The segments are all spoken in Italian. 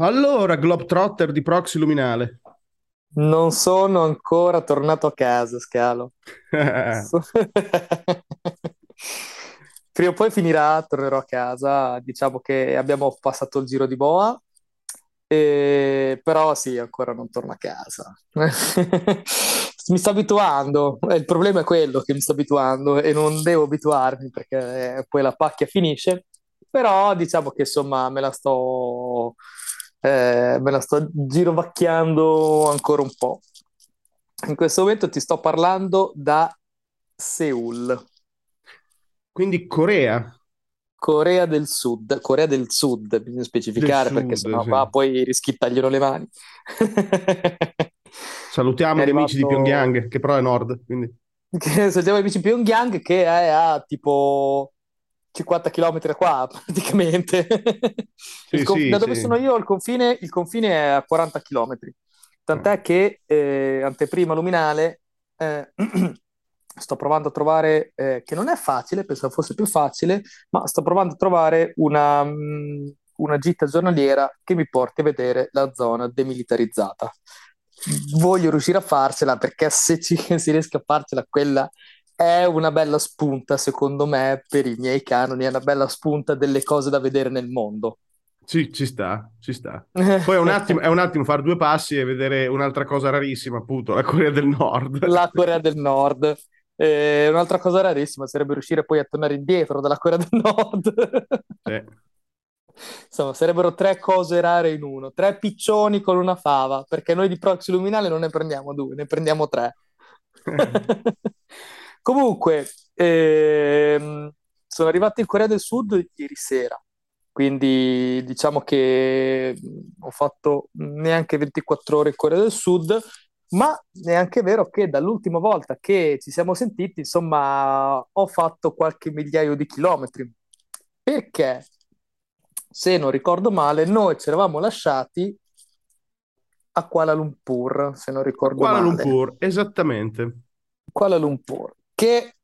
Allora, Globetrotter di Proxy Luminale. Non sono ancora tornato a casa, Scalo. Prima o poi finirà, tornerò a casa. Diciamo che abbiamo passato il giro di boa, e- però sì, ancora non torno a casa. Mi sto abituando, il problema è quello che mi sto abituando e non devo abituarmi perché eh, poi la pacchia finisce, però diciamo che insomma me la sto, eh, me la sto girovacchiando ancora un po'. In questo momento ti sto parlando da Seoul, Quindi Corea Corea del Sud, Corea del Sud, bisogna del specificare perché Sud, sennò sì. qua poi rischi di tagliano le mani. Salutiamo gli amici di arrivato Pyongyang, che però è nord, quindi che saltiamo i bici Pyongyang che è a tipo 50 km da qua praticamente. Sì, conf- sì, da dove sì. sono io il confine, il confine è a 40 km. Ah. Tant'è che eh, anteprima luminale eh, sto provando a trovare, eh, che non è facile, pensavo fosse più facile, ma sto provando a trovare una, mh, una gita giornaliera che mi porti a vedere la zona demilitarizzata. Voglio riuscire a farcela perché se ci, si riesce a farcela, quella è una bella spunta, secondo me, per i miei canoni, è una bella spunta delle cose da vedere nel mondo. Sì, ci sta, ci sta. Poi è un attimo, è un attimo fare due passi e vedere un'altra cosa rarissima, appunto, la Corea del Nord. La Corea del Nord. Eh, un'altra cosa rarissima sarebbe riuscire poi a tornare indietro dalla Corea del Nord. Sì. Insomma, sarebbero tre cose rare in uno, tre piccioni con una fava, perché noi di Proxy Luminale non ne prendiamo due, ne prendiamo tre. Comunque, ehm, sono arrivato in Corea del Sud ieri sera, quindi diciamo che ho fatto neanche 24 ore in Corea del Sud, ma è anche vero che dall'ultima volta che ci siamo sentiti, insomma, ho fatto qualche migliaio di chilometri, perché, se non ricordo male, noi ci eravamo lasciati a Kuala Lumpur, se non ricordo Kuala male. Lumpur, esattamente. Kuala Lumpur, che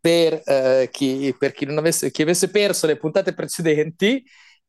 per, eh, chi, per chi non avesse, chi avesse perso le puntate precedenti,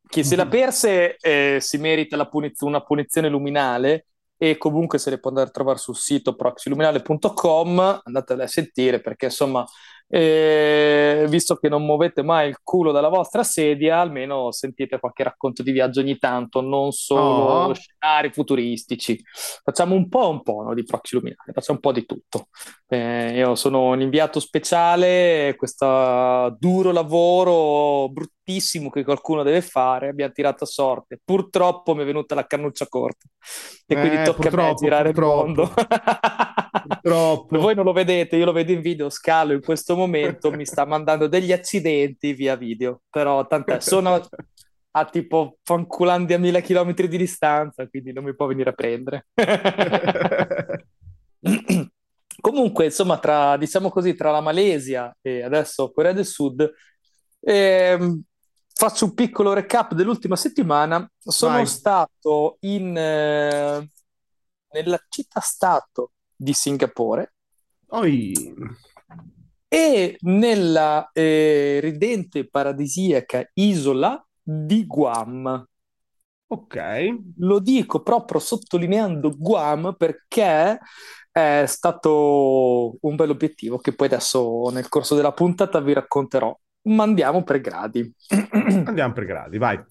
chi se la perse eh, si merita puniz- una punizione luminale e comunque se le può andare a trovare sul sito proxyluminale.com, andatele a sentire perché insomma, eh, visto che non muovete mai il culo dalla vostra sedia, almeno sentite qualche racconto di viaggio ogni tanto, non solo Oh, scenari futuristici. Facciamo un po' un po', no, di Proxy Luminale, facciamo un po' di tutto. Eh, io sono un inviato speciale, questo duro lavoro bruttissimo che qualcuno deve fare, abbiamo tirato a sorte. Purtroppo mi è venuta la cannuccia corta e quindi eh, tocca a me purtroppo, girare il mondo. purtroppo, Voi non lo vedete, io lo vedo in video, Scalo in questo momento mi sta mandando degli accidenti via video, però tant'è, sono a tipo fanculandia a mille chilometri di distanza, quindi non mi può venire a prendere. Comunque, insomma, tra, diciamo così, tra la Malesia e adesso Corea del Sud, ehm, faccio un piccolo recap dell'ultima settimana. Sono Vai. stato in, eh, nella città-stato di Singapore Oi. e nella eh, ridente paradisiaca isola di Guam. Ok. Lo dico proprio sottolineando Guam perché è stato un bel obiettivo che poi adesso nel corso della puntata vi racconterò. Ma andiamo per gradi. Andiamo per gradi, vai.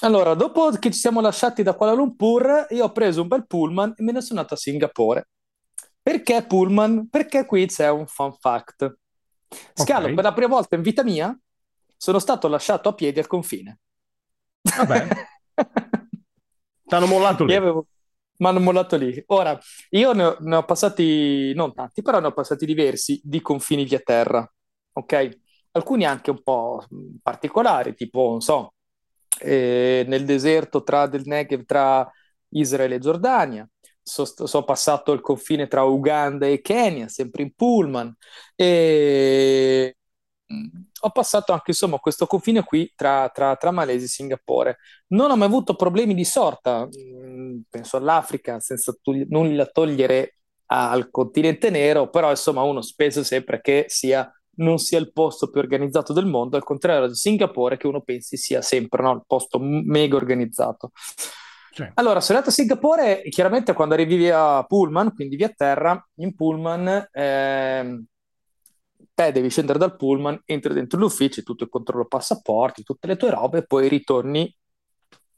Allora, dopo che ci siamo lasciati da Kuala Lumpur, io ho preso un bel pullman e me ne sono andato a Singapore. Perché pullman? Perché qui c'è un fun fact. Scalo, per la prima volta in vita mia sono stato lasciato a piedi al confine. Vabbè, t'hanno mollato Io lì. avevo... Mi hanno mollato lì. Ora, io ne ho, ne ho passati, non tanti, però ne ho passati diversi di confini via terra, ok? Alcuni anche un po' particolari, tipo, non so, eh, nel deserto tra del Negev tra Israele e Giordania. So- Sono passato il confine tra Uganda e Kenya, sempre in pullman. E mh, ho passato anche, insomma, questo confine qui tra, tra, tra Malesia e Singapore. Non ho mai avuto problemi di sorta, mm, penso all'Africa, senza togli- nulla togliere al continente nero, però insomma uno pensa sempre che sia, non sia il posto più organizzato del mondo, al contrario di Singapore che uno pensi sia sempre no, il posto mega organizzato. Cioè, Allora, sono andato a Singapore, e chiaramente quando arrivi via Pullman, quindi via terra, in Pullman, ehm, te devi scendere dal Pullman, entri dentro l'ufficio, tutto il controllo passaporti, tutte le tue robe, poi ritorni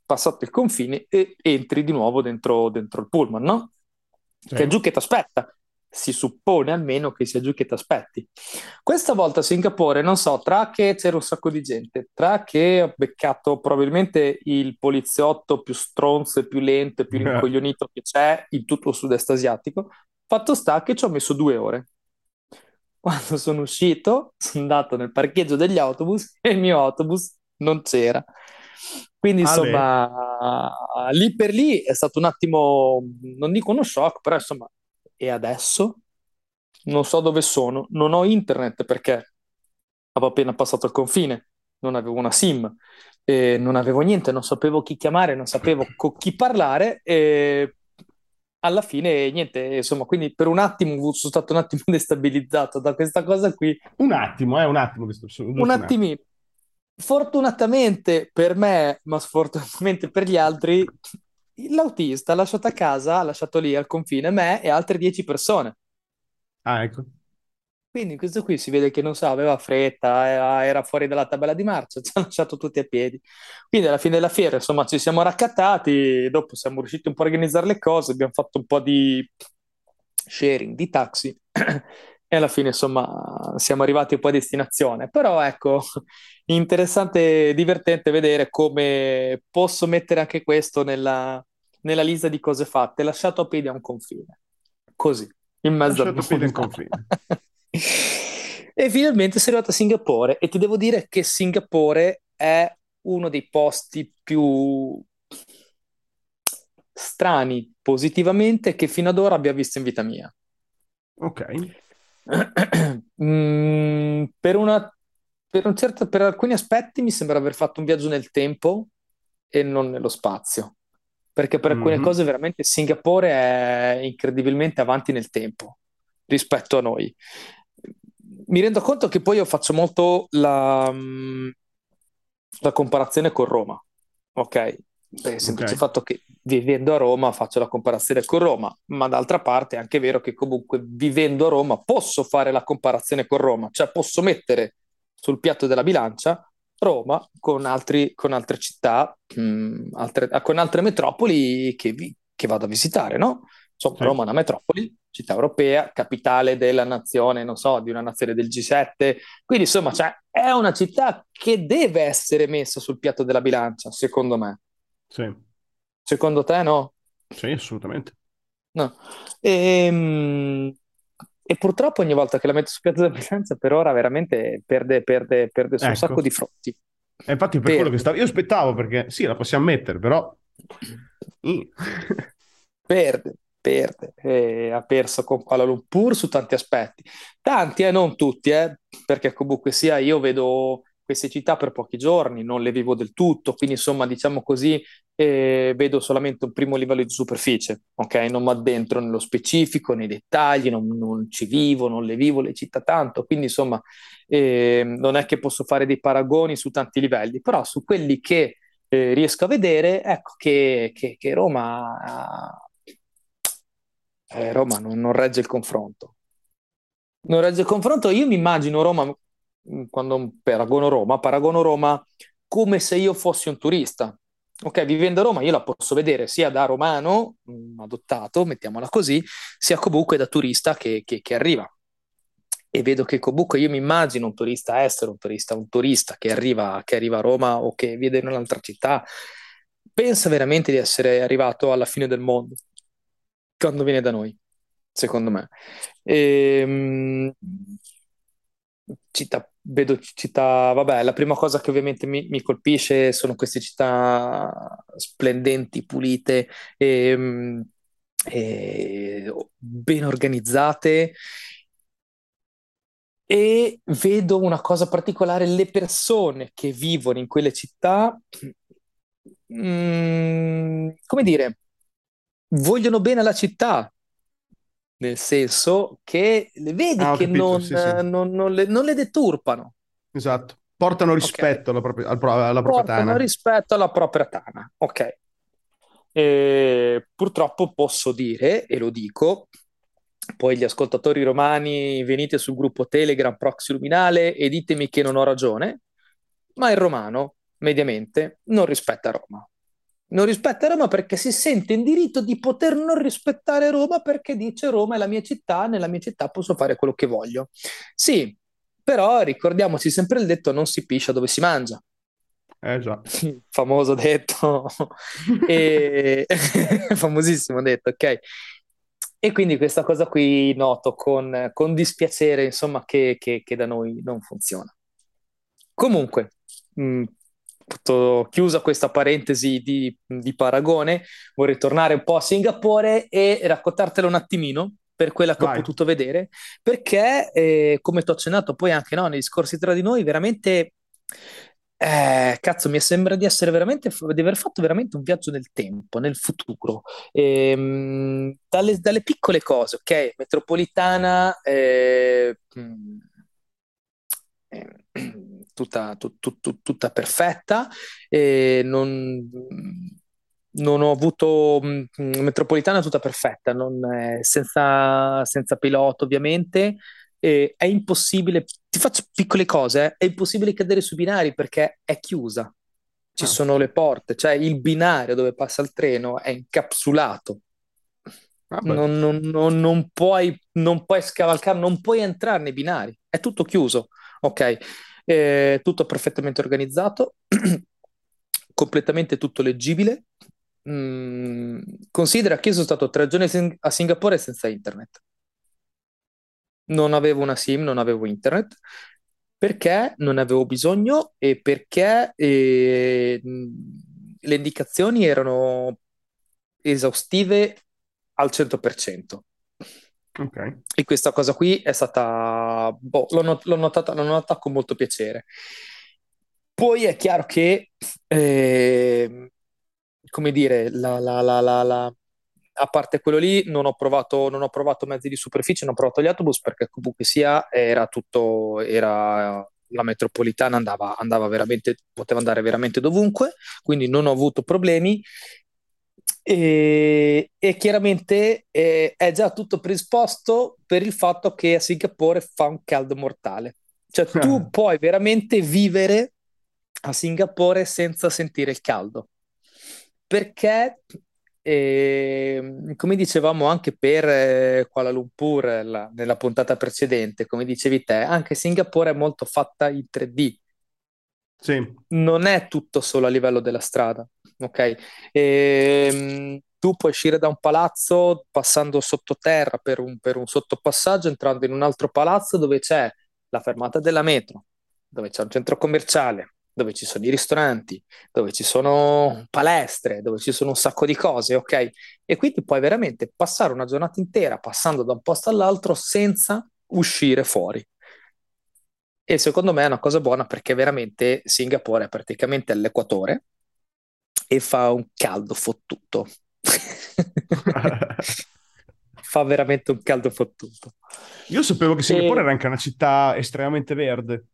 passato il confine e entri di nuovo dentro, dentro il Pullman, no? Che è giù che ti aspetta. Si suppone almeno che sia giù che ti aspetti. Questa volta a Singapore, non so, tra che c'era un sacco di gente, tra che ho beccato probabilmente il poliziotto più stronzo e più lento e più rincoglionito che c'è in tutto il sud-est asiatico, fatto sta che ci ho messo due ore. Quando sono uscito, sono andato nel parcheggio degli autobus e il mio autobus non c'era. Quindi, Ale, insomma, lì per lì è stato un attimo, non dico uno shock, però insomma, e adesso? Non so dove sono, non ho internet perché avevo appena passato il confine, non avevo una SIM, e non avevo niente, non sapevo chi chiamare, non sapevo con chi parlare e alla fine niente, insomma, quindi per un attimo sono stato un attimo destabilizzato da questa cosa qui, un attimo, eh, un attimo, un attimino. Fortunatamente per me, ma sfortunatamente per gli altri, l'autista ha lasciato a casa, ha lasciato lì al confine me e altre 10 persone. Ah, ecco. Quindi questo qui si vede che non so, aveva fretta, era, era fuori dalla tabella di marcia, ci ha lasciato tutti a piedi. Quindi alla fine della fiera, insomma, ci siamo raccattati, dopo siamo riusciti un po' a organizzare le cose, abbiamo fatto un po' di sharing di taxi e alla fine, insomma, siamo arrivati poi a destinazione. Però ecco, interessante e divertente vedere come posso mettere anche questo nella, nella lista di cose fatte, lasciato a piedi a un confine, così, in mezzo Lasciato piede in nulla. confine. E finalmente sono arrivato a Singapore e ti devo dire che Singapore è uno dei posti più strani positivamente che fino ad ora abbia visto in vita mia. Ok. Mm, per una, per un certo, per alcuni aspetti mi sembra aver fatto un viaggio nel tempo e non nello spazio, perché per alcune Mhm. cose veramente Singapore è incredibilmente avanti nel tempo rispetto a noi. Mi rendo conto che poi io faccio molto la, mm, la comparazione con Roma, ok? Per il semplice fatto che vivendo a Roma faccio la comparazione con Roma, ma d'altra parte è anche vero che comunque vivendo a Roma posso fare la comparazione con Roma, cioè posso mettere sul piatto della bilancia Roma con altri- con altre città, mh, altre- ah, con altre metropoli che, vi- che vado a visitare, no? Insomma, Sì. Roma è una metropoli, città europea, capitale della nazione, non so, di una nazione del G7. Quindi, insomma, cioè, è una città che deve essere messa sul piatto della bilancia, secondo me. Sì. Secondo te, no? Sì, assolutamente. No. Ehm, E, purtroppo ogni volta che la metto sul piatto della bilancia, per ora veramente perde, perde, perde su un sacco Ecco. di fronti. E infatti per quello che stavo... Io aspettavo perché sì, la possiamo mettere, però... Mm. Perde, perde. E ha perso con Kuala Lumpur su tanti aspetti. Tanti, eh, non tutti, eh, perché comunque sia io vedo queste città per pochi giorni, non le vivo del tutto, quindi insomma diciamo così eh, vedo solamente un primo livello di superficie, ok? Non mi addentro nello specifico, nei dettagli, non, non ci vivo, non le vivo le città tanto, quindi insomma eh, non è che posso fare dei paragoni su tanti livelli, però su quelli che eh, riesco a vedere, ecco che, che- che Roma, eh, Roma non, non regge il confronto. Non regge il confronto. Io mi immagino Roma, quando paragono Roma, paragono Roma come se io fossi un turista. Ok, vivendo a Roma io la posso vedere sia da romano, mh, adottato, mettiamola così, sia comunque da turista che, che- che arriva. E vedo che comunque io mi immagino un turista estero, un turista, un turista che arriva, che arriva a Roma o che vive in un'altra città, pensa veramente di essere arrivato alla fine del mondo quando viene da noi, secondo me. Ehm, città, vedo città, vabbè, la prima cosa che ovviamente mi, mi colpisce sono queste città splendenti, pulite, ehm, e ben organizzate. E vedo una cosa particolare, le persone che vivono in quelle città, mm, come dire, vogliono bene alla città, nel senso che le vedi Ah, che capito, non, sì, sì. non- non le, non le deturpano, Esatto. Portano rispetto alla propria, al pro- alla propria Portano tana. rispetto alla propria tana, ok? E purtroppo posso dire, e lo dico, poi gli ascoltatori romani venite sul gruppo Telegram Proxy Luminale e ditemi che non ho ragione, ma il romano, mediamente, non rispetta Roma. Non rispetta Roma perché si sente in diritto di poter non rispettare Roma perché dice Roma è la mia città, nella mia città posso fare quello che voglio. Sì, però ricordiamoci sempre il detto non si piscia dove si mangia. Eh già. Famoso detto, e... famosissimo detto, ok? E quindi questa cosa qui noto con, con dispiacere, insomma, che, che, che, da noi non funziona. Comunque, mh, chiusa questa parentesi di, di, paragone, vorrei tornare un po' a Singapore e raccontartelo un attimino per quella che Vai. ho potuto vedere, perché eh, come ti ho accennato poi anche no, nei discorsi tra di noi, veramente eh, cazzo, mi sembra di essere veramente, di aver fatto veramente un viaggio nel tempo, nel futuro, ehm, dalle, dalle, piccole cose, ok? Metropolitana, eh, eh, tutta, tut, tut, tutta, perfetta, non, non, ho avuto metropolitana tutta perfetta, non, senza, senza pilota ovviamente, eh, è impossibile, ti faccio piccole cose, eh, è impossibile cadere sui binari perché è chiusa, ci ah. sono le porte, cioè il binario dove passa il treno è incapsulato. Non, non, non, non, puoi, non puoi scavalcare, non puoi entrare nei binari, è tutto chiuso, ok? Eh, tutto perfettamente organizzato, completamente tutto leggibile. Mm, considera che io sono stato tre giorni a Singapore senza internet non avevo una SIM, non avevo internet, perché non avevo bisogno e perché eh, le indicazioni erano esaustive al 100%. Okay. E questa cosa qui è stata, boh, l'ho, not- l'ho, notata, l'ho notata con molto piacere. Poi è chiaro che, eh, come dire, la, la, la, a parte quello lì, non ho, provato, non ho provato mezzi di superficie, non ho provato gli autobus perché comunque sia era tutto, era la metropolitana andava, andava veramente, poteva andare veramente dovunque, quindi non ho avuto problemi. E, e chiaramente eh, è già tutto predisposto per il fatto che a Singapore fa un caldo mortale. Cioè tu puoi veramente vivere a Singapore senza sentire il caldo perché e, ehm, come dicevamo anche per eh, Kuala Lumpur la, nella puntata precedente, come dicevi te, anche Singapore è molto fatta in 3D. Sì. Non è tutto solo a livello della strada, ok? E, ehm, tu puoi uscire da un palazzo passando sottoterra per un, per un sottopassaggio, entrando in un altro palazzo dove c'è la fermata della metro, dove c'è un centro commerciale, dove ci sono i ristoranti, dove ci sono palestre, dove ci sono un sacco di cose, ok? E quindi puoi veramente passare una giornata intera passando da un posto all'altro senza uscire fuori. E secondo me è una cosa buona perché veramente Singapore è praticamente all'equatore e fa un caldo fottuto. fa veramente un caldo fottuto. Io sapevo che Singapore e... era anche una città estremamente verde.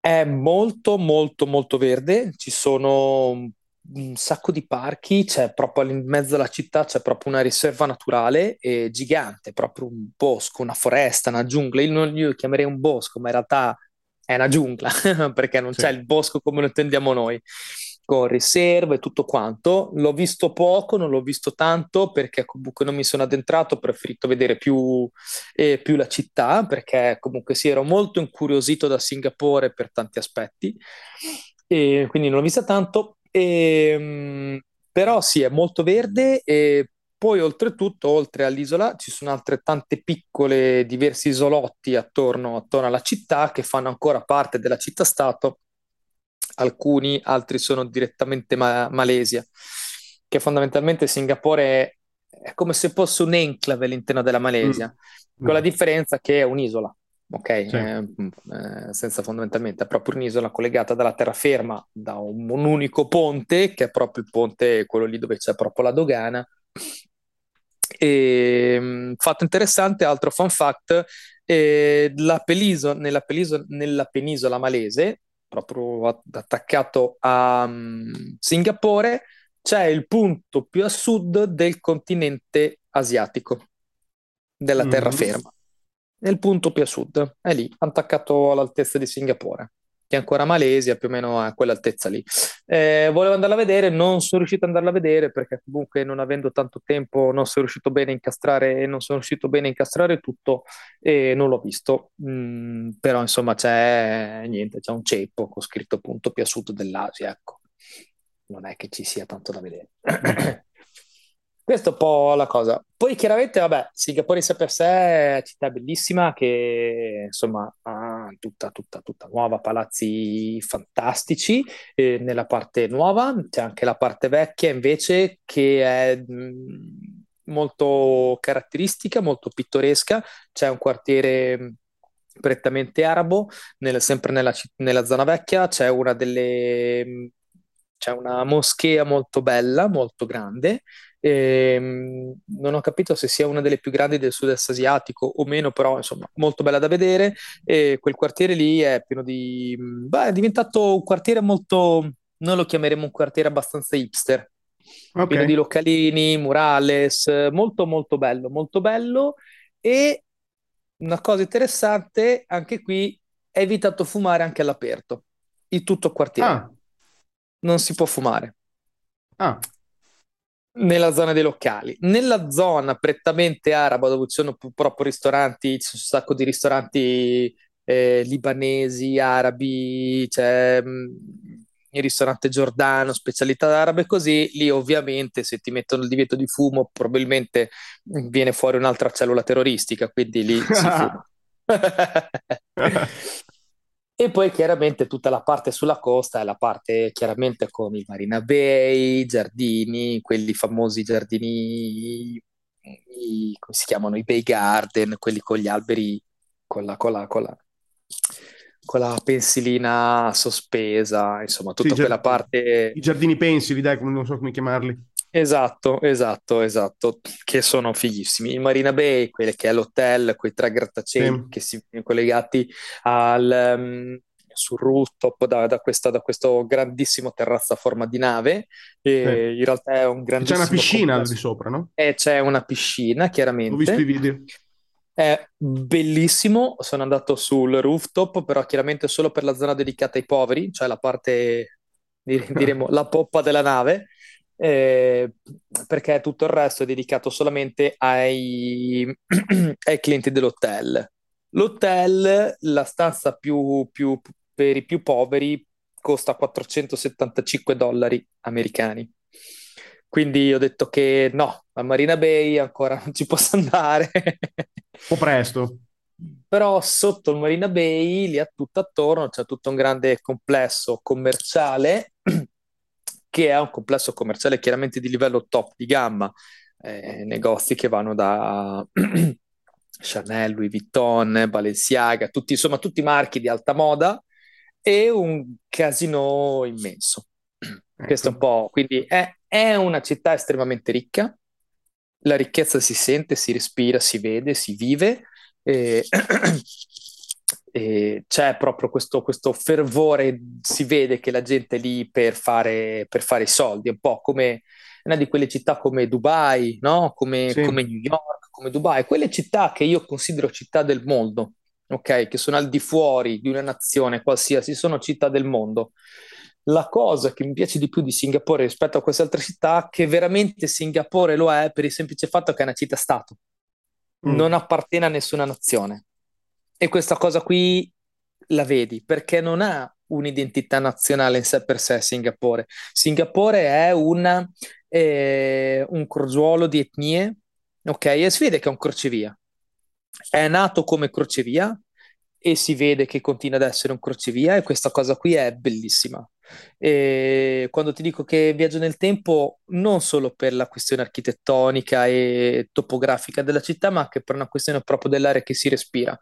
È molto, molto, molto verde. Ci sono un sacco di parchi, c'è proprio in mezzo alla città c'è proprio una riserva naturale e gigante, proprio un bosco, una foresta, una giungla. Io, non, io chiamerei un bosco, ma in realtà è una giungla perché non sì. c'è il bosco come lo intendiamo noi con riserve e tutto quanto. L'ho visto poco, non l'ho visto tanto perché comunque non mi sono addentrato, ho preferito vedere più, eh, più la città perché comunque sì, ero molto incuriosito da Singapore per tanti aspetti e quindi non l'ho vista tanto. E, ehm, però sì, è molto verde e poi oltretutto, oltre all'isola, ci sono altrettante piccole, diversi isolotti attorno, attorno alla città che fanno ancora parte della città-stato alcuni, altri sono direttamente ma- Malesia, che fondamentalmente Singapore è, come se fosse un enclave all'interno della Malesia, mm. con la differenza che è un'isola. Ok, sì. eh, eh, senza fondamentalmente, è proprio un'isola collegata dalla terraferma da un, un unico ponte, che è proprio il ponte, quello lì dove c'è proprio la dogana, e, mm, fatto interessante, altro fun fact, eh, peliso, nella, peliso, nella, penisola malese proprio attaccato a um, Singapore, c'è il punto più a sud del continente asiatico, della Mm. terraferma. È il punto più a sud, è lì, attaccato all'altezza di Singapore, ancora Malesia, più o meno a quell'altezza lì. Eh, volevo andarla a vedere, non sono riuscito ad andarla a vedere perché comunque non avendo tanto tempo non sono riuscito bene a incastrare, non sono riuscito bene a incastrare tutto e non l'ho visto. Mm, però insomma c'è niente, c'è un ceppo con scritto punto più a sud dell'Asia, ecco. Non è che ci sia tanto da vedere. Questa è un po' la cosa. Poi chiaramente, vabbè, Singapore in sé per sé è una città bellissima che insomma ha tutta, tutta, tutta nuova, palazzi fantastici. E nella parte nuova c'è anche la parte vecchia invece che è mh, molto caratteristica, molto pittoresca. C'è un quartiere mh, prettamente arabo, nel- sempre nella, nella zona vecchia c'è una delle... mh, C'è una moschea molto bella, molto grande, Ehm, non ho capito se sia una delle più grandi del sud-est asiatico o meno, però insomma, molto bella da vedere. E quel quartiere lì è pieno di... Beh, è diventato un quartiere molto... Noi lo chiameremo un quartiere abbastanza hipster, Ok. pieno di localini, murales, molto molto bello, molto bello. E una cosa interessante, anche qui è evitato fumare anche all'aperto, in tutto il quartiere. Ah, Non si può fumare. ah, Nella zona dei locali, nella zona prettamente araba dove ci sono pu- proprio ristoranti, c'è un sacco di ristoranti eh, libanesi, arabi, c'è mh, il ristorante giordano, specialità arabe così, lì ovviamente se ti mettono il divieto di fumo probabilmente viene fuori un'altra cellula terroristica, quindi lì si fuma. E poi chiaramente tutta la parte sulla costa è la parte chiaramente con il Marina Bay, i giardini, quelli famosi giardini, i- come si chiamano? I Bay Garden, quelli con gli alberi, con la, con la, con la, con la pensilina sospesa, insomma, Sì, tutta già- quella parte I giardini pensili, dai, non so come chiamarli. Esatto, esatto, esatto, che sono fighissimi. Il Marina Bay, quello che è l'hotel, quei tre grattacieli Sì. che si vengono collegati al, ehm, sul rooftop da, da questa, da questo grandissimo terrazzo a forma di nave. E in realtà è un E C'è una grandissimo piscina complesso. di sopra, no? E c'è una piscina, Ho visto i chiaramente. video. È bellissimo. Sono andato sul rooftop, però chiaramente solo per la zona dedicata ai poveri, cioè la parte, dire- diremo, la poppa della nave eh, perché tutto il resto è dedicato solamente ai, ai clienti dell'hotel. L'hotel, la stanza più, più- per i più poveri, costa 475 dollari americani. Quindi ho detto che no, a Marina Bay ancora non ci posso andare. Un po' presto. Però sotto il Marina Bay, lì a tutto attorno, c'è tutto un grande complesso commerciale, che è un complesso commerciale chiaramente di livello top di gamma, eh, negozi che vanno da Chanel, Louis Vuitton, Balenciaga, tutti, insomma tutti marchi di alta moda e un casino immenso. Questo è un Ecco. po', quindi è, è una città estremamente ricca, la ricchezza si sente, si respira, si vede, si vive e, e c'è proprio questo, questo fervore, si vede che la gente è lì per fare, per fare i soldi, è un po' come una di quelle città come Dubai, no? Come, Sì. come New York, come Dubai, quelle città che io considero città del mondo, ok? Che sono al di fuori di una nazione qualsiasi, sono città del mondo. La cosa che mi piace di più di Singapore rispetto a queste altre città è che veramente Singapore lo è per il semplice fatto che è una città-stato, Mm. non appartiene a nessuna nazione. E questa cosa qui la vedi perché non ha un'identità nazionale in sé per sé Singapore. Singapore è una, eh, un crogiuolo di etnie, ok? E si vede che è un crocevia. È nato come crocevia e si vede che continua ad essere un crocevia e questa cosa qui è bellissima. E quando ti dico che viaggio nel tempo, non solo per la questione architettonica e topografica della città, ma anche per una questione proprio dell'aria che si respira.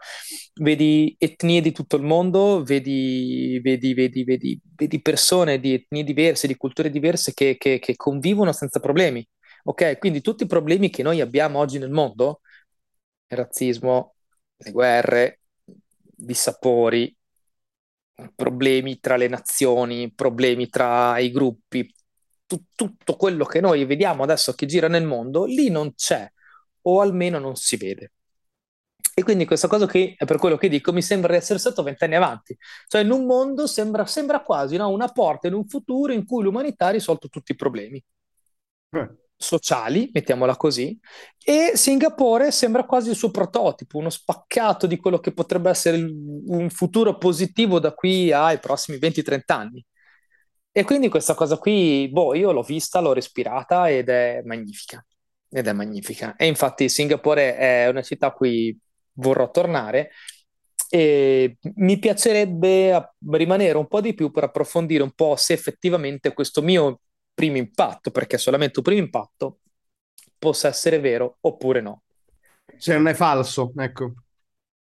Vedi etnie di tutto il mondo, vedi, vedi, vedi, vedi, vedi persone di etnie diverse, di culture diverse che, che- che convivono senza problemi. Ok, quindi tutti i problemi che noi abbiamo oggi nel mondo, il razzismo, le guerre, dissapori, problemi tra le nazioni, problemi tra i gruppi, tu- tutto quello che noi vediamo adesso che gira nel mondo, lì non c'è, o almeno non si vede. E quindi questa cosa è per quello che dico, mi sembra di essere stato vent'anni avanti. Cioè in un mondo sembra, sembra quasi no? una porta in un futuro in cui l'umanità ha risolto tutti i problemi Eh, sociali, mettiamola così, e Singapore sembra quasi il suo prototipo, uno spaccato di quello che potrebbe essere un futuro positivo da qui ai prossimi 20-30 anni. E quindi questa cosa qui, boh, io l'ho vista, l'ho respirata ed è magnifica. Ed è magnifica. E infatti Singapore è una città a cui vorrò tornare e mi piacerebbe rimanere un po' di più per approfondire un po' se effettivamente questo mio primo impatto, perché solamente un primo impatto, possa essere vero oppure no. se non è falso, ecco.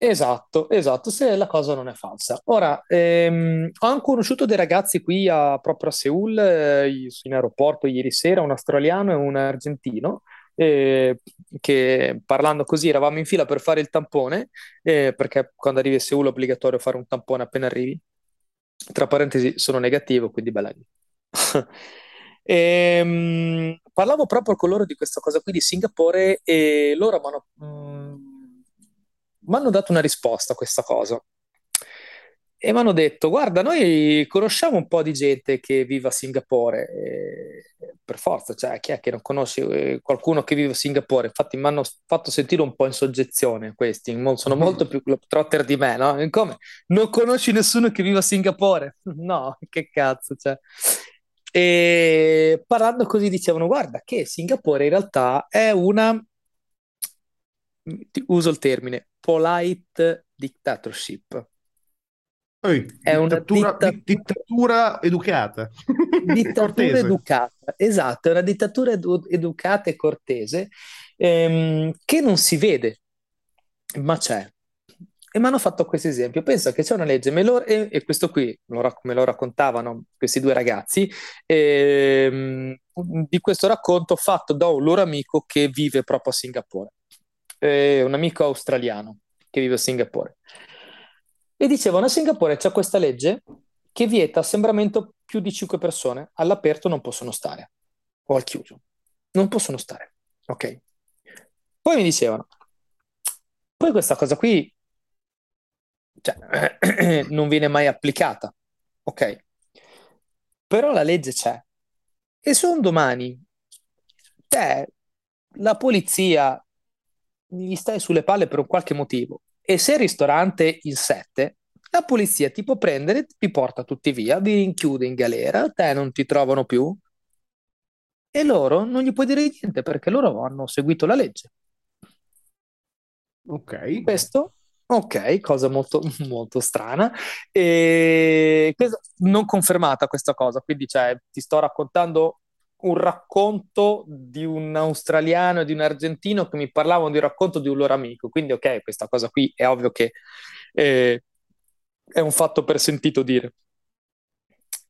Esatto, esatto, se la cosa non è falsa. Ora, ehm, ho anche conosciuto dei ragazzi qui a- proprio a Seoul, eh, in aeroporto ieri sera, un australiano e un argentino, eh, che parlando così eravamo in fila per fare il tampone, eh, perché quando arrivi a Seoul è obbligatorio fare un tampone appena arrivi. Tra parentesi, sono negativo, quindi bella lì. Ehm, parlavo proprio con loro di questa cosa qui di Singapore e loro mi hanno mm, dato una risposta a questa cosa e mi hanno detto: Guarda, noi conosciamo un po' di gente che vive a Singapore, e per forza, cioè, chi è che non conosce eh, qualcuno che vive a Singapore? Infatti, mi hanno fatto sentire un po' in soggezione questi, sono molto più globetrotter di me, no? E Come? Non conosci nessuno che vive a Singapore? No, che cazzo, cioè. E parlando così dicevano, guarda che Singapore in realtà è una, uso il termine, polite dictatorship. Poi, È una dittatura, dittatura, di- dittatura educata, dittatura educata, esatto, è una dittatura edu- educata e cortese ehm, che non si vede, ma c'è. E mi hanno fatto questo esempio. Pensa che c'è una legge, lo- e, e questo qui lo, me lo raccontavano questi due ragazzi, ehm, di questo racconto fatto da un loro amico che vive proprio a Singapore, Eh, un amico australiano che vive a Singapore. E dicevano, a Singapore c'è questa legge che vieta assembramento più di 5 persone, all'aperto non possono stare, o al chiuso, non possono stare. Ok. Poi mi dicevano, poi questa cosa qui cioè, non viene mai applicata, ok? Però la legge c'è. E se un domani te, la polizia, gli stai sulle palle per un qualche motivo e sei il ristorante il 7, la polizia ti può prendere, ti porta tutti via, vi rinchiude in galera, te non ti trovano più e loro non gli puoi dire niente perché loro hanno seguito la legge. Ok. Questo, ok, cosa molto, molto strana. E non confermata questa cosa, quindi cioè, ti sto raccontando un racconto di un australiano e di un argentino che mi parlavano di un racconto di un loro amico. Quindi, ok, questa cosa qui è ovvio che eh, è un fatto per sentito dire.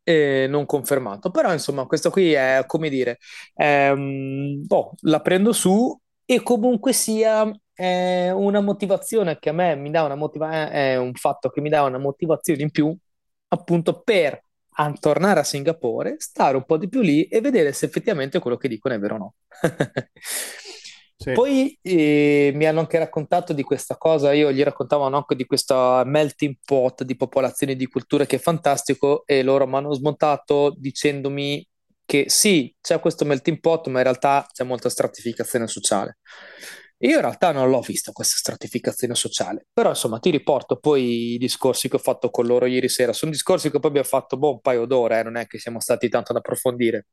E non confermato, però insomma, questo qui è come dire, ehm, boh, la prendo su e comunque sia è una motivazione che a me mi dà una motivazione, è un fatto che mi dà una motivazione in più, appunto per a- tornare a Singapore, stare un po' di più lì e vedere se effettivamente quello che dicono è vero o no. Sì. Poi eh, mi hanno anche raccontato di questa cosa, io gli raccontavano anche di questa melting pot di popolazioni di culture che è fantastico e loro mi hanno smontato dicendomi che sì, c'è questo melting pot, ma in realtà c'è molta stratificazione sociale. Io in realtà non l'ho vista questa stratificazione sociale, però insomma ti riporto poi i discorsi che ho fatto con loro ieri sera. Sono discorsi che poi abbiamo fatto boh, un paio d'ore, eh, non è che siamo stati tanto ad approfondire.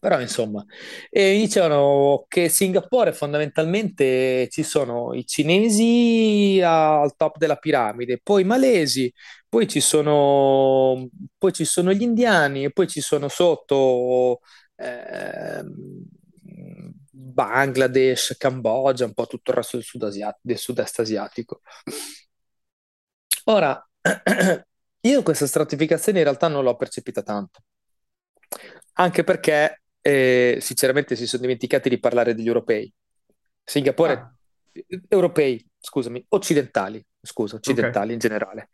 Però insomma, e dicevano che Singapore fondamentalmente ci sono i cinesi al top della piramide, poi i malesi, poi ci sono, poi ci sono gli indiani e poi ci sono sotto ehm, Bangladesh, Cambogia, un po' tutto il resto del sud asiatico, del sud-est asiatico. Ora, io questa stratificazione in realtà non l'ho percepita tanto, anche perché eh, sinceramente si sono dimenticati di parlare degli europei. Ah, Singapore, eh, europei, scusami, occidentali, scusa, occidentali in generale.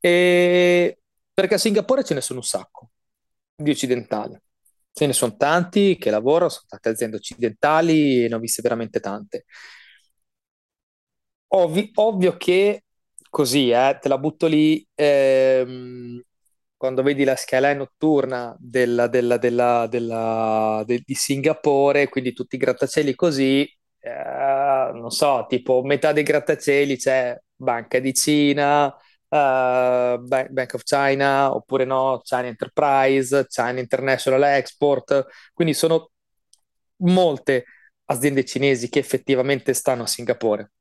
E perché a Singapore ce ne sono un sacco di occidentali. Ce ne sono tanti che lavorano, sono tante aziende occidentali ne ho viste veramente tante. Ovvi- ovvio che così, eh, te la butto lì, ehm, quando vedi la skyline notturna della- della- della- de- di Singapore, quindi tutti i grattacieli così, eh, non so, tipo metà dei grattacieli c'è Banca di Cina, eh, Bank, of China, oppure no, China Enterprise, China International Export, quindi sono molte aziende cinesi che effettivamente stanno a Singapore.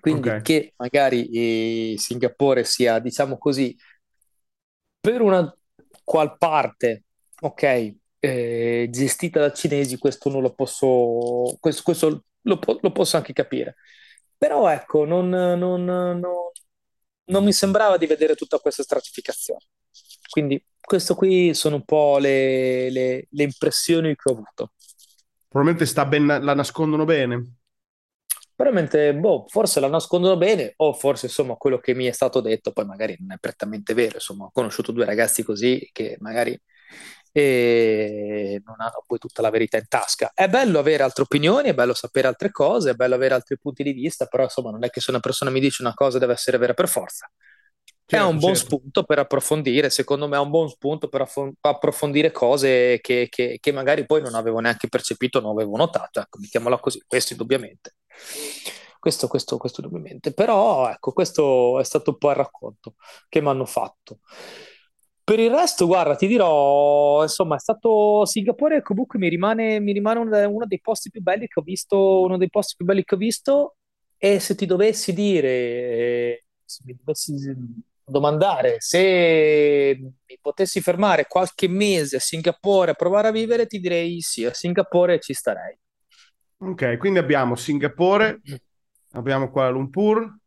Quindi Ok. che magari eh, Singapore sia, diciamo così, per una qual parte, ok, eh, gestita da cinesi, questo non lo posso, questo, questo lo, lo posso anche capire. Però ecco, non, non- non- non mi sembrava di vedere tutta questa stratificazione. Quindi questo qui sono un po' le, le- le impressioni che ho avuto. Probabilmente sta ben, la nascondono bene. Veramente, boh, forse la nascondono bene, o forse insomma quello che mi è stato detto poi magari non è prettamente vero. Insomma, ho conosciuto due ragazzi così che magari eh, non hanno poi tutta la verità in tasca. È bello avere altre opinioni, è bello sapere altre cose, è bello avere altri punti di vista, però insomma non è che se una persona mi dice una cosa deve essere vera per forza. È un Certo, buon certo. spunto per approfondire, secondo me è un buon spunto per approfondire cose che, che- che magari poi non avevo neanche percepito, non avevo notato, ecco, mettiamola così, questo indubbiamente. Questo, questo, questo indubbiamente. Però, ecco, questo è stato un po' il racconto che mi hanno fatto. Per il resto, guarda, ti dirò, insomma, è stato Singapore comunque mi rimane, mi rimane uno, dei posti più belli che ho visto, uno dei posti più belli che ho visto e se ti dovessi dire, se mi dovessi domandare se mi potessi fermare qualche mese a Singapore a provare a vivere, ti direi sì, a Singapore ci starei. Ok, quindi abbiamo Singapore, abbiamo Kuala Lumpur,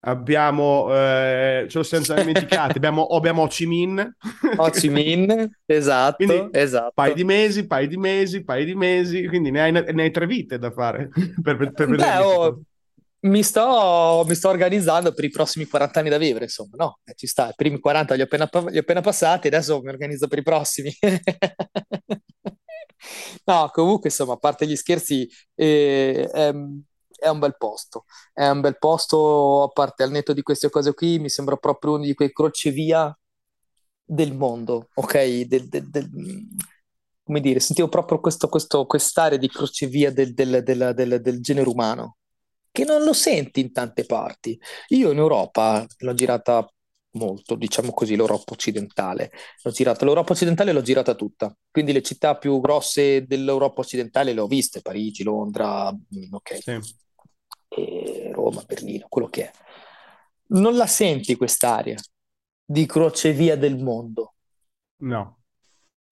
abbiamo, eh, ce lo siamo già dimenticati, abbiamo, abbiamo Ho Chi Minh. Ho Chi Minh, esatto, Quindi esatto. paio di mesi, paio di mesi, paio di mesi, quindi ne hai, ne hai tre vite da fare per, per Beh, vederli oh, mi sto, mi sto organizzando per i prossimi 40 anni da vivere, insomma, no? Eh, ci sta, i primi 40 li ho appena, li ho appena passati, adesso mi organizzo per i prossimi. No, comunque, insomma, a parte gli scherzi, eh, è, è un bel posto. È un bel posto, a parte al netto di queste cose qui, mi sembra proprio uno di quei crocevia del mondo, ok? Del, del- del- come dire, sentivo proprio questo, questo, quest'area di crocevia del, del- genere umano, che non lo senti in tante parti. Io in Europa l'ho girata molto, diciamo così, l'Europa occidentale. L'ho girata, l'Europa occidentale l'ho girata tutta, quindi le città più grosse dell'Europa occidentale le ho viste, Parigi, Londra, mm, ok, Sì. E Roma, Berlino, quello che è. Non la senti quest'area di crocevia del mondo? No.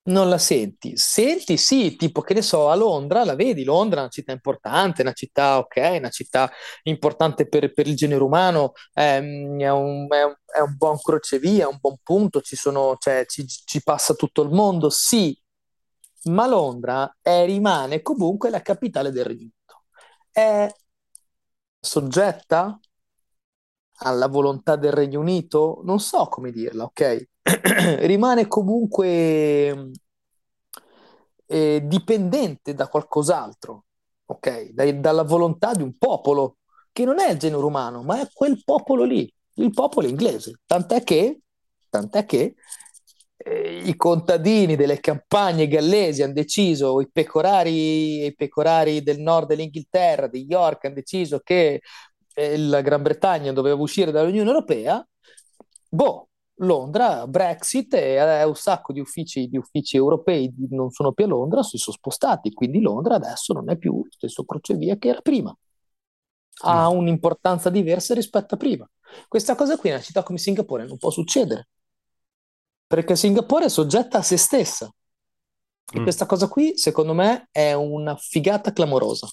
Non la senti? Senti, sì, tipo che ne so, a Londra, la vedi, Londra è una città importante, una città, ok, una città importante per, per il genere umano, ehm, è un, è un- è un buon crocevia, è un buon punto, ci sono, cioè, ci, ci passa tutto il mondo, sì, ma Londra è- rimane comunque la capitale del Regno Unito. È soggetta alla volontà del Regno Unito? Non so come dirla, ok? Rimane comunque eh, dipendente da qualcos'altro, ok? Dai- dalla volontà di un popolo che non è il genere umano, ma è quel popolo lì, il popolo inglese. Tant'è che, tant'è che eh, i contadini delle campagne gallesi hanno deciso, i pecorari, i pecorari del nord dell'Inghilterra, di York, hanno deciso che eh, la Gran Bretagna doveva uscire dall'Unione Europea. Boh, Londra, Brexit e eh, un sacco di uffici, di uffici europei non sono più a Londra, si sono spostati, quindi Londra adesso non è più lo stesso crocevia che era prima, ha No. un'importanza diversa rispetto a prima. Questa cosa qui in una città come Singapore non può succedere, perché Singapore è soggetta a se stessa e Mm. questa cosa qui, secondo me, è una figata clamorosa.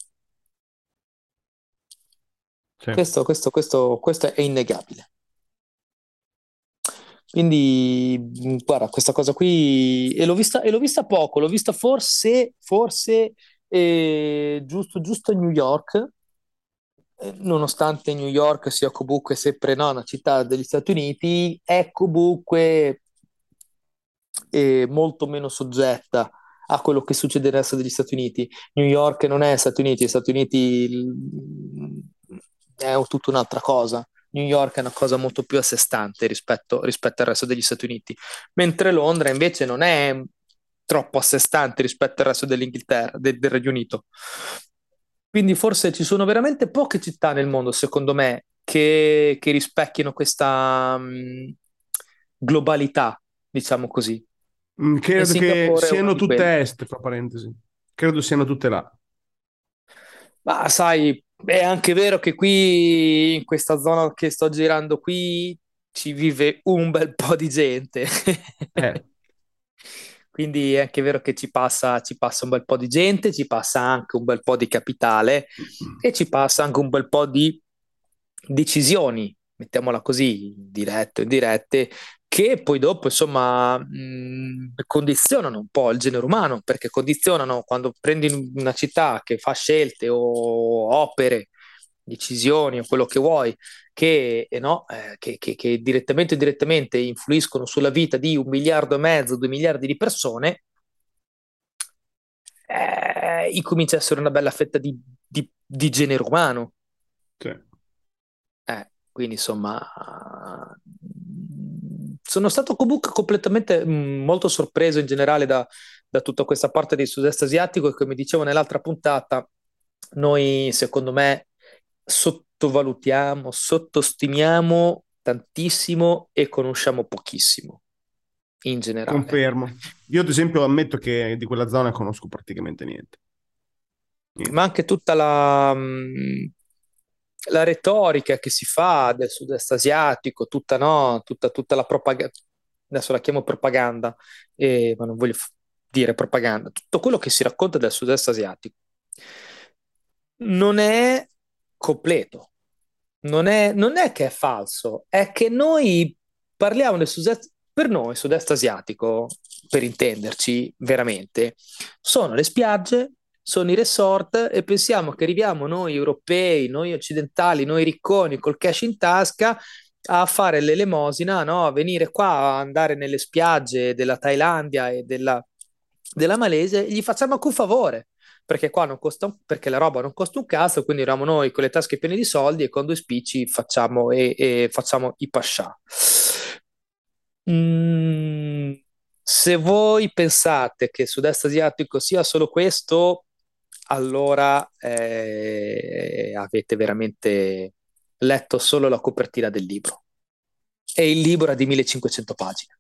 Sì. Questo, questo, questo, questo è innegabile. Quindi, guarda, questa cosa qui, e l'ho vista, e l'ho vista poco, l'ho vista forse, forse eh, giusto, giusto a New York, eh, nonostante New York sia comunque sempre no, una città degli Stati Uniti, è comunque eh, molto meno soggetta a quello che succede nel resto degli Stati Uniti. New York non è Stati Uniti, Stati Uniti è tutta un'altra cosa. New York è una cosa molto più a sé stante rispetto, rispetto al resto degli Stati Uniti, mentre Londra invece non è troppo a sé stante rispetto al resto dell'Inghilterra, del, del Regno Unito. Quindi forse ci sono veramente poche città nel mondo, secondo me, che, che rispecchiano questa um, globalità, diciamo così. Mm, credo che siano tutte est, fra parentesi. Credo siano tutte là. Ma sai, è anche vero che qui, in questa zona che sto girando qui, ci vive un bel po' di gente. Eh. Quindi è anche vero che ci passa, ci passa un bel po' di gente, ci passa anche un bel po' di capitale e ci passa anche un bel po' di decisioni, mettiamola così, dirette o indirette, che poi dopo, insomma, mh, condizionano un po' il genere umano, perché condizionano quando prendi una città che fa scelte o opere, decisioni o quello che vuoi, che, eh, no, eh, che, che, che direttamente o indirettamente influiscono sulla vita di un miliardo e mezzo, due miliardi di persone, eh, incomincia a essere una bella fetta di, di, di genere umano. Sì. Eh, quindi insomma, sono stato comunque completamente mh, mm, molto sorpreso in generale da, da tutta questa parte del sud-est asiatico e come dicevo nell'altra puntata, noi secondo me sottovalutiamo, sottostimiamo tantissimo e conosciamo pochissimo in generale. Confermo. Io ad esempio ammetto che di quella zona conosco praticamente niente. niente. Ma anche tutta la, mm, la, retorica che si fa del sud-est asiatico, tutta, no? tutta, tutta la propaganda, adesso la chiamo propaganda, eh, ma non voglio dire propaganda, tutto quello che si racconta del sud-est asiatico non è completo. Non è, non è che è falso, è che noi parliamo del sud-est, per noi sud-est asiatico, per intenderci veramente, sono le spiagge, sono i resort e pensiamo che arriviamo noi europei, noi occidentali, noi ricconi col cash in tasca a fare l'elemosina, no? a venire qua a andare nelle spiagge della Thailandia e della, della Malesia gli facciamo anche un favore perché qua non costa un, perché la roba non costa un cazzo, quindi eravamo noi con le tasche piene di soldi e con due spicci facciamo, e, e facciamo i pascià. Mm, se voi pensate che il sud-est asiatico sia solo questo, allora eh, avete veramente letto solo la copertina del libro. E il libro ha di 1500 pagine.